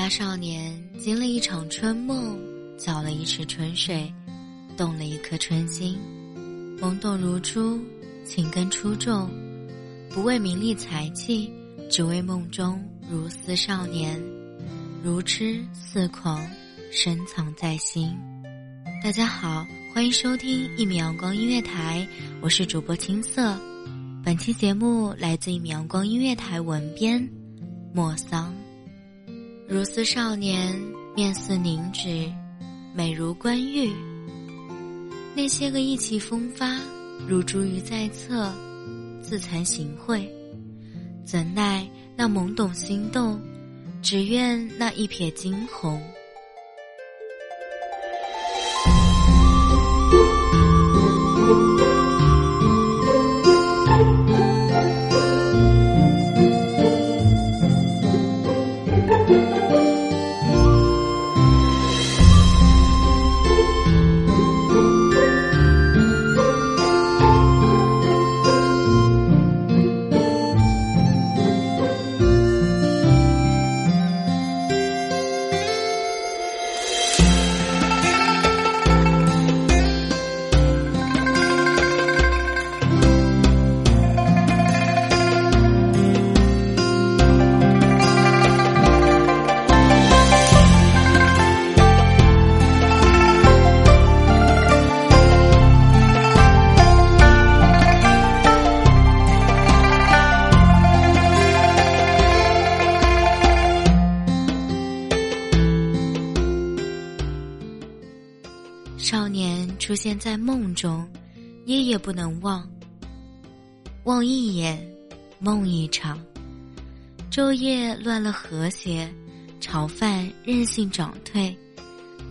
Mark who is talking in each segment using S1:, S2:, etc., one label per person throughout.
S1: 家少年经了一场春梦，搅了一池春水，动了一颗春心，懵懂如初，情根出众，不为名利财气，只为梦中如斯少年，如痴似狂，深藏在心。大家好，欢迎收听一米阳光音乐台，我是主播青色。本期节目来自一米阳光音乐台文编莫桑。如斯少年，面似凝脂，美如冠玉。那些个意气风发，如茱萸在侧，自惭形秽。怎奈那懵懂心动，只愿那一瞥惊鸿。少年出现在梦中，夜夜不能忘。望一眼，梦一场。昼夜乱了和谐，潮泛任性涨退。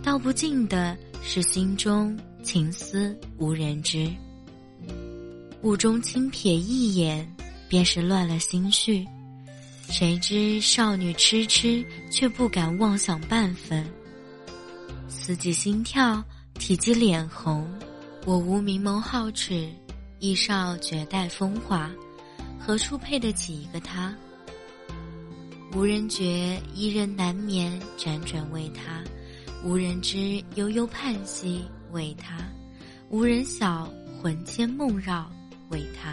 S1: 道不尽的是心中情思无人知。雾中轻瞥一眼，便是乱了心绪。谁知少女痴痴，却不敢妄想半分。四季心跳。体积脸红，我无明眸皓齿，亦少绝代风华，何处配得起一个他？无人觉，伊人难眠，辗转为他；无人知，悠悠盼兮为他；无人晓，魂牵梦绕为他。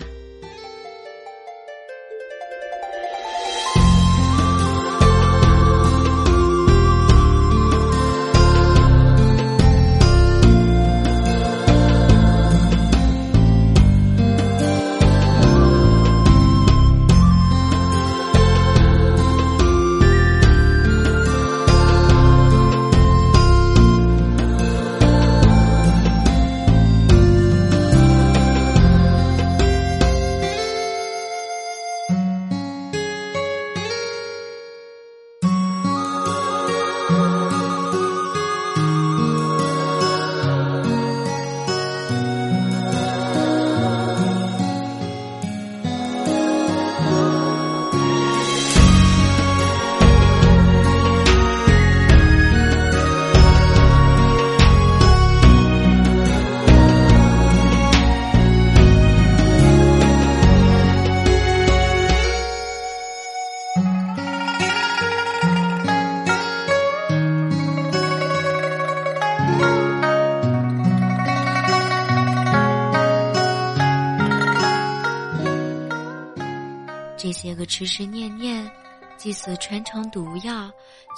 S1: 痴痴念念，既似穿肠毒药，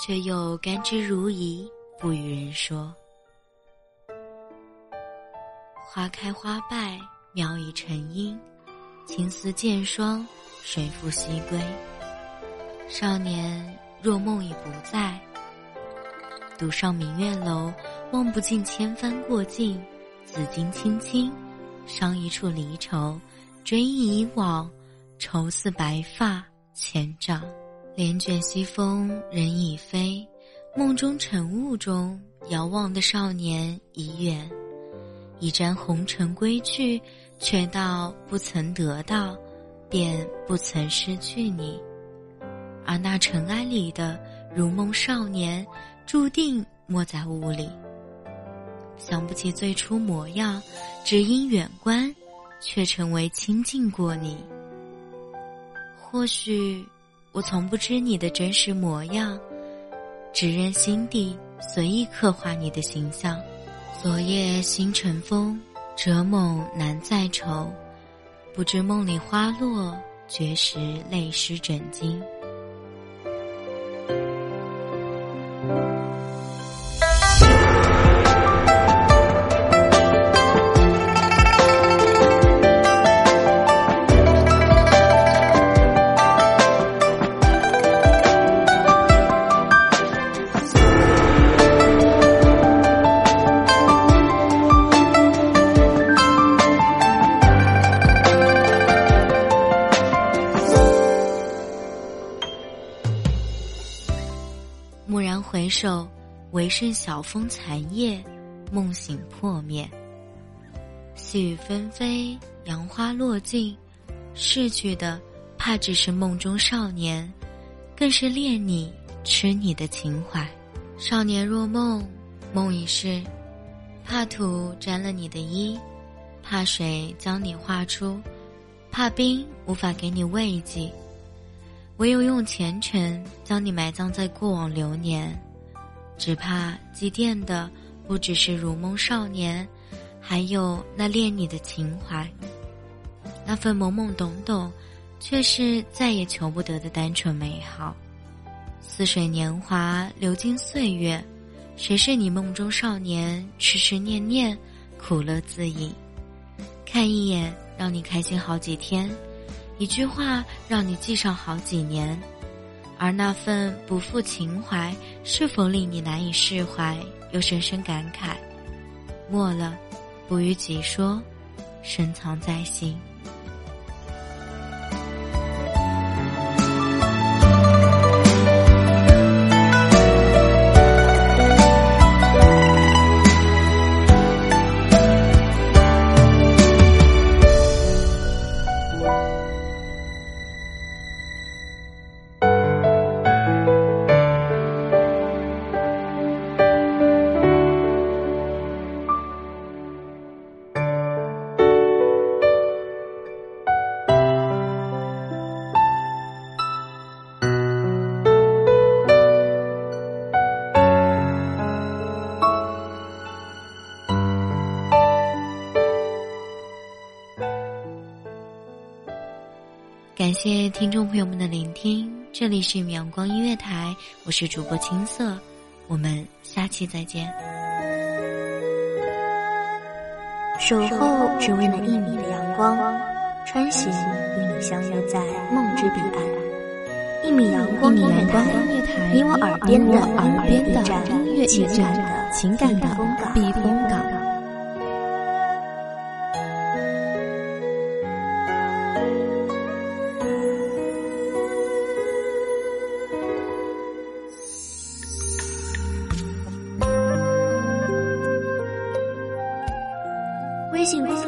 S1: 却又甘之如饴，不与人说。花开花败，苗已成荫，青丝渐霜，谁复西归？少年若梦已不在，独上明月楼，望不尽千帆过尽，紫金青青，伤一处离愁，追忆以往，愁似白发千丈。帘卷西风，人已飞，梦中晨雾中，遥望的少年已远。一沾红尘归去，却道不曾得到，便不曾失去你。而那尘埃里的如梦少年，注定没在雾里。想不起最初模样，只因远观，却成为亲近过你。或许我从不知你的真实模样，只认心底随意刻画你的形象。昨夜星辰风，折梦难再愁。不知梦里花落，觉时泪湿枕巾。回首，唯剩晓风残叶，梦醒破灭。细雨纷飞，杨花落尽，逝去的怕只是梦中少年，更是恋你、痴你的情怀。少年若梦，梦已逝，怕土沾了你的衣，怕水将你化出，怕冰无法给你慰藉。唯有用虔诚将你埋葬在过往流年，只怕祭奠的不只是如梦少年，还有那恋你的情怀。那份懵懵懂懂，却是再也求不得的单纯美好。似水年华流金岁月，谁是你梦中少年？痴痴念念，苦乐自饮。看一眼，让你开心好几天。一句话让你记上好几年，而那份不负情怀，是否令你难以释怀，又深深感慨？默了，不与己说，深藏在心。感谢听众朋友们的聆听，这里是阳光音乐台，我是主播青色，我们下期再见。
S2: 守候只为那一米的阳光，穿行与你相约在梦之彼岸。一米阳光音乐台，你我耳边的耳边的音乐驿站，情感的避风港。